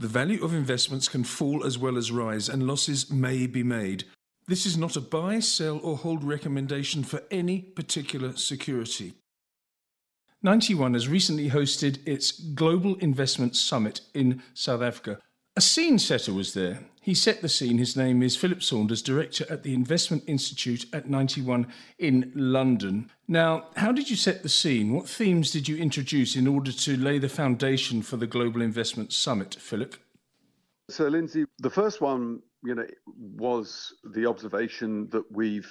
The value of investments can fall as well as rise, and losses may be made. This is not a buy, sell, or hold recommendation for any particular security. 91 has recently hosted its Global Investment Summit in South Africa. A scene setter was there. He set the scene. His name is Philip Saunders, director at the Investment Institute at 91 in London. Now, how did you set the scene? What themes did you introduce in order to lay the foundation for the Global Investment Summit, Philip? So, Lindsay, the first one, you know, was the observation that we've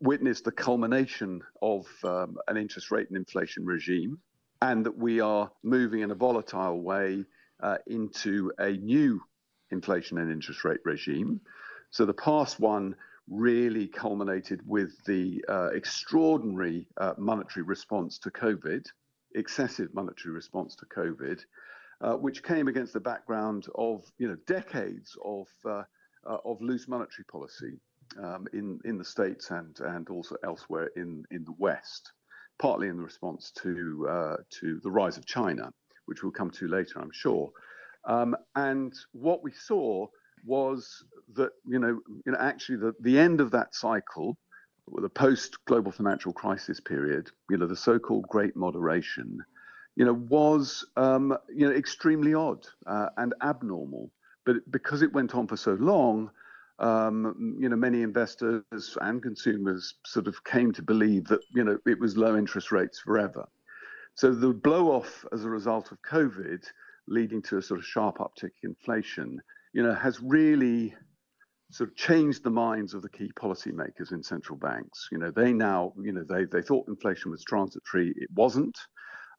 witnessed the culmination of um, an interest rate and inflation regime, and that we are moving in a volatile way uh, into a new inflation and interest rate regime. So the past one really culminated with the uh, extraordinary uh, monetary response to COVID, excessive monetary response to COVID, uh, which came against the background of you know decades of uh, uh, of loose monetary policy um, in in the states and and also elsewhere in in the West, partly in the response to uh, to the rise of China, which we'll come to later, I'm sure. Um, and what we saw was that you know you know actually the the end of that cycle, the post global financial crisis period, you know the so-called Great Moderation, you know was um, you know extremely odd uh, and abnormal. But because it went on for so long, um, you know, many investors and consumers sort of came to believe that, you know, it was low interest rates forever. So the blow off as a result of COVID, leading to a sort of sharp uptick in inflation, you know, has really sort of changed the minds of the key policymakers in central banks. You know, they now, you know, they, they thought inflation was transitory. It wasn't.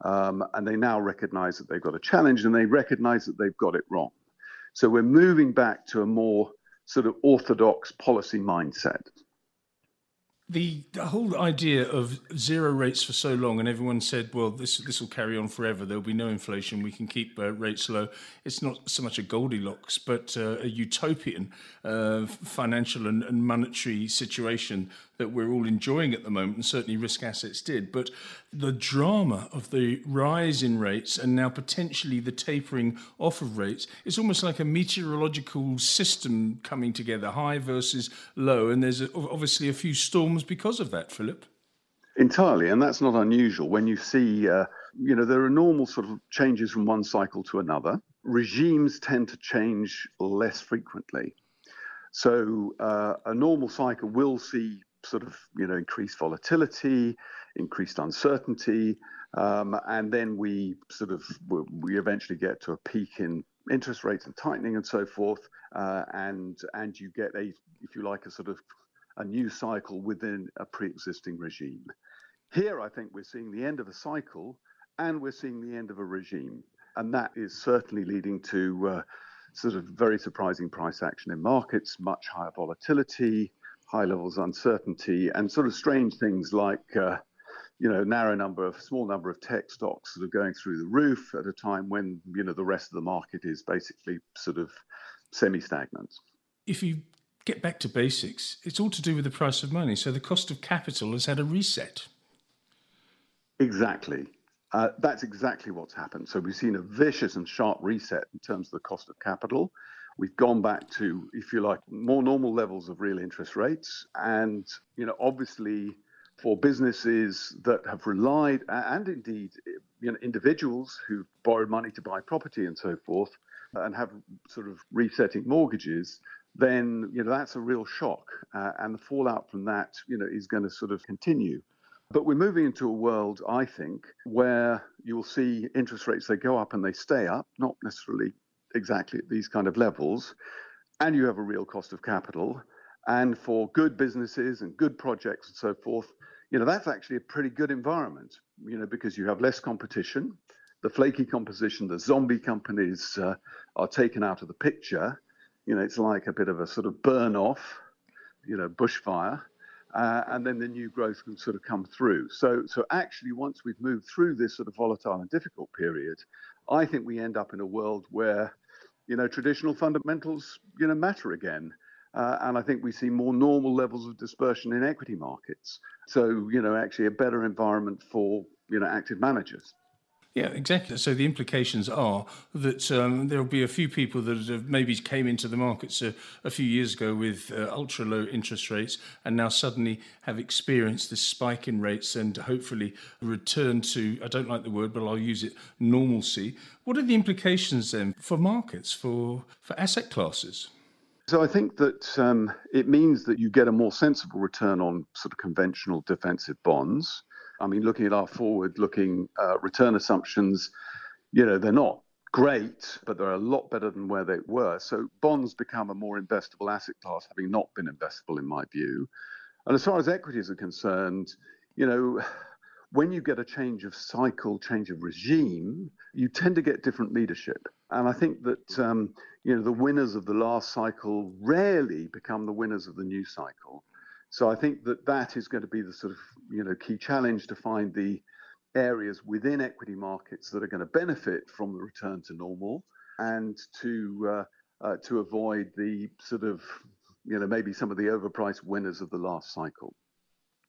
Um, and they now recognize that they've got a challenge and they recognize that they've got it wrong. So we're moving back to a more sort of orthodox policy mindset. The, the, whole idea of zero rates for so long, and everyone said, "Well, this this will carry on forever. There'll be no inflation. We can keep uh, rates low." It's not so much a Goldilocks, but uh, a utopian uh, financial and, and monetary situation that we're all enjoying at the moment, and certainly risk assets did. But the drama of the rise in rates and now potentially the tapering off of rates is almost like a meteorological system coming together, high versus low. And there's obviously a few storms because of that, Philip. Entirely, and that's not unusual when you see, uh, you know, there are normal sort of changes from one cycle to another. Regimes tend to change less frequently. So uh, a normal cycle will see sort of you know increased volatility, increased uncertainty, um, and then we sort of we eventually get to a peak in interest rates and tightening and so forth, uh, and and you get a if you like a sort of a new cycle within a pre-existing regime. Here, I think we're seeing the end of a cycle, and we're seeing the end of a regime, and that is certainly leading to. Uh, sort of very surprising price action in markets, much higher volatility, high levels of uncertainty and sort of strange things like uh, you know narrow number of small number of tech stocks that are going through the roof at a time when you know the rest of the market is basically sort of semi-stagnant. If you get back to basics it's all to do with the price of money. So the cost of capital has had a reset. Exactly. Uh, that's exactly what's happened. So we've seen a vicious and sharp reset in terms of the cost of capital We've gone back to, if you like, more normal levels of real interest rates. And, you know, obviously for businesses that have relied, and indeed, you know, individuals who've borrowed money to buy property and so forth, and have sort of resetting mortgages, then, you know, that's a real shock. Uh, and the fallout from that, you know, is going to sort of continue. But we're moving into a world, I think, where you'll see interest rates, they go up and they stay up, not necessarily exactly at these kind of levels, and you have a real cost of capital. And for good businesses and good projects and so forth, you know, that's actually a pretty good environment, you know, because you have less competition. The flaky composition, the zombie companies uh, are taken out of the picture. You know, it's like a bit of a sort of burn off, you know, bushfire. Uh, and then the new growth can sort of come through. So, so actually, once we've moved through this sort of volatile and difficult period, I think we end up in a world where, you know, traditional fundamentals, you know, matter again. Uh, and I think we see more normal levels of dispersion in equity markets. So, you know, actually a better environment for, you know, active managers. Yeah, exactly. So the implications are that um, there will be a few people that have maybe came into the markets a, a few years ago with uh, ultra low interest rates and now suddenly have experienced this spike in rates and hopefully return to, I don't like the word, but I'll use it, normalcy. What are the implications then for markets, for, for asset classes? So I think that um, it means that you get a more sensible return on sort of conventional defensive bonds. I mean, looking at our forward-looking uh, return assumptions, you know, they're not great, but they're a lot better than where they were. So bonds become a more investable asset class, having not been investable in my view. And as far as equities are concerned, you know, when you get a change of cycle, change of regime, you tend to get different leadership. And I think that um, you know the winners of the last cycle rarely become the winners of the new cycle. So I think that that is going to be the sort of you know key challenge to find the areas within equity markets that are going to benefit from the return to normal and to uh, uh, to avoid the sort of you know maybe some of the overpriced winners of the last cycle.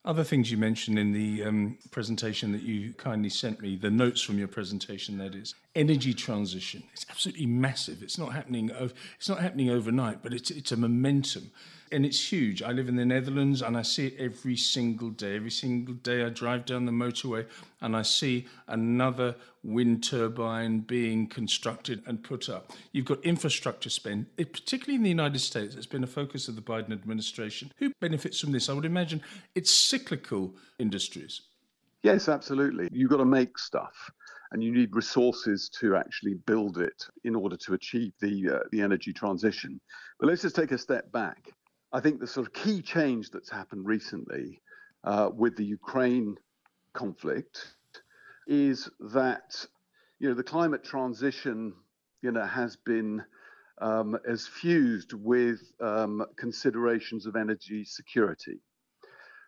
Other things you mentioned in the um, presentation that you kindly sent me, the notes from your presentation, that is energy transition. It's absolutely massive. It's not happening. It's not happening overnight, but it's it's a momentum and it's huge. I live in the Netherlands and I see it every single day. Every single day I drive down the motorway and I see another wind turbine being constructed and put up. You've got infrastructure spend, it, particularly in the United States. It's been a focus of the Biden administration. Who benefits from this? I would imagine it's cyclical industries. Yes, absolutely. You've got to make stuff and you need resources to actually build it in order to achieve the uh, the energy transition. But let's just take a step back. I think the sort of key change that's happened recently uh, with the Ukraine conflict is that you know the climate transition you know has been um, as fused with um, considerations of energy security.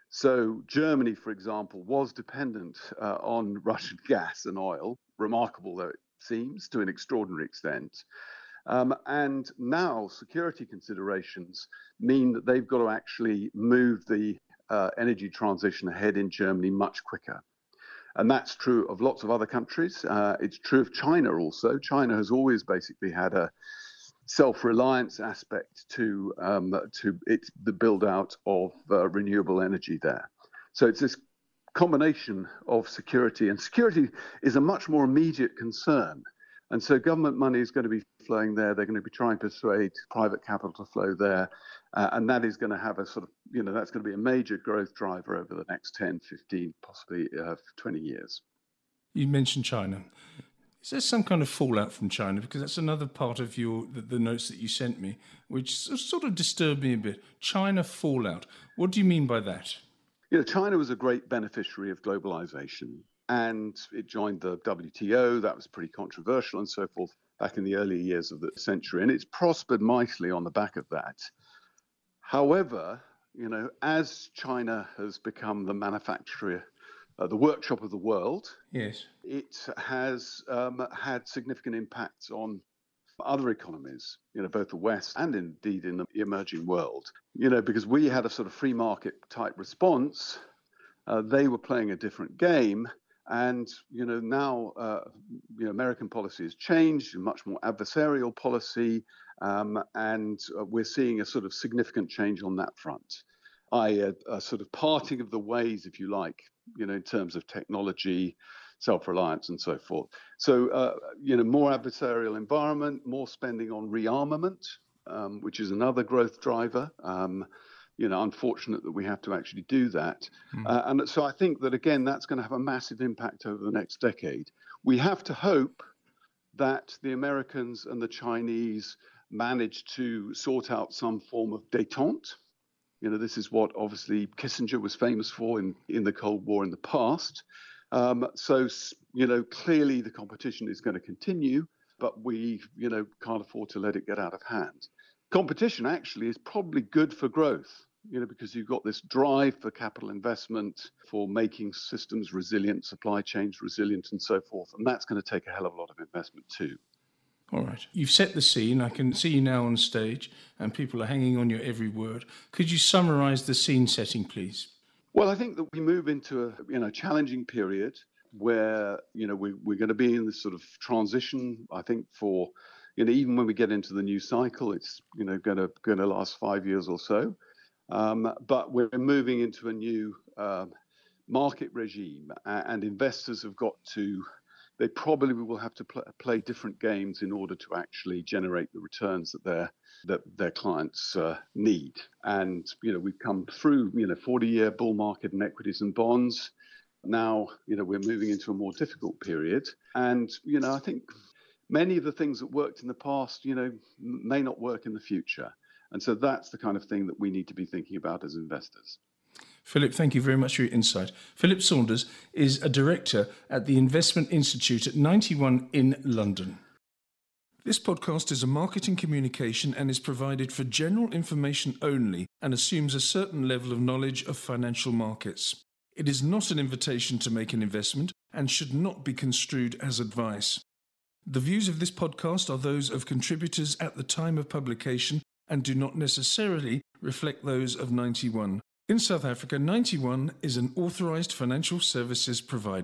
So Germany, for example, was dependent uh, on Russian gas and oil, remarkable though it seems to an extraordinary extent. Um, and now security considerations mean that they've got to actually move the uh, energy transition ahead in Germany much quicker. And that's true of lots of other countries. Uh, it's true of China also. China has always basically had a self-reliance aspect to um, to the build out of uh, renewable energy there. So it's this combination of security, and security is a much more immediate concern and so government money is going to be flowing there. They're going to be trying to persuade private capital to flow there. Uh, and that is going to have a sort of, you know, that's going to be a major growth driver over the next 10, 15, possibly uh, 20 years. You mentioned China. Is there some kind of fallout from China? Because that's another part of your the, the, notes that you sent me, which sort of disturbed me a bit. China fallout. What do you mean by that? You know, China was a great beneficiary of globalization and it joined the WTO. That was pretty controversial and so forth back in the early years of the century, and it's prospered mightily on the back of that. However, you know, as China has become the manufacturer, uh, the workshop of the world, yes, it has um, had significant impacts on other economies, you know, both the West and indeed in the emerging world. You know, because we had a sort of free market type response, uh, they were playing a different game, and you know now, uh, you know, American policy has changed, much more adversarial policy, um, and uh, we're seeing a sort of significant change on that front. I a, a sort of parting of the ways, if you like, you know, in terms of technology, self-reliance, and so forth. So, uh, you know, more adversarial environment, more spending on rearmament, um, which is another growth driver. Um, you know, unfortunate that we have to actually do that. Mm. Uh, and so I think that, again, that's going to have a massive impact over the next decade. We have to hope that the Americans and the Chinese manage to sort out some form of detente. You know, this is what obviously Kissinger was famous for in, in the Cold War in the past. Um, so, you know, clearly the competition is going to continue, but we, you know, can't afford to let it get out of hand. Competition actually is probably good for growth you know, because you've got this drive for capital investment, for making systems resilient, supply chains resilient, and so forth. And that's going to take a hell of a lot of investment too. All right. You've set the scene. I can see you now on stage, and people are hanging on your every word. Could you summarize the scene setting, please? Well, I think that we move into a you know challenging period. where you know we, we're going to be in this sort of transition. I think for you know even when we get into the new cycle, it's you know going to going to last five years or so. Um, but we're moving into a new um, market regime, and investors have got to they probably will have to pl- play different games in order to actually generate the returns that their that their clients uh, need. And you know, we've come through you know 40-year bull market in equities and bonds. Now, you know, we're moving into a more difficult period, and you know, I think many of the things that worked in the past, you know, may not work in the future. And so that's the kind of thing that we need to be thinking about as investors. Philip, thank you very much for your insight. Philip Saunders is a director at the Investment Institute at 91 in London. This podcast is a marketing communication and is provided for general information only and assumes a certain level of knowledge of financial markets. It is not an invitation to make an investment and should not be construed as advice. The views of this podcast are those of contributors at the time of publication and do not necessarily reflect those of 91. In South Africa, 91 is an authorized financial services provider.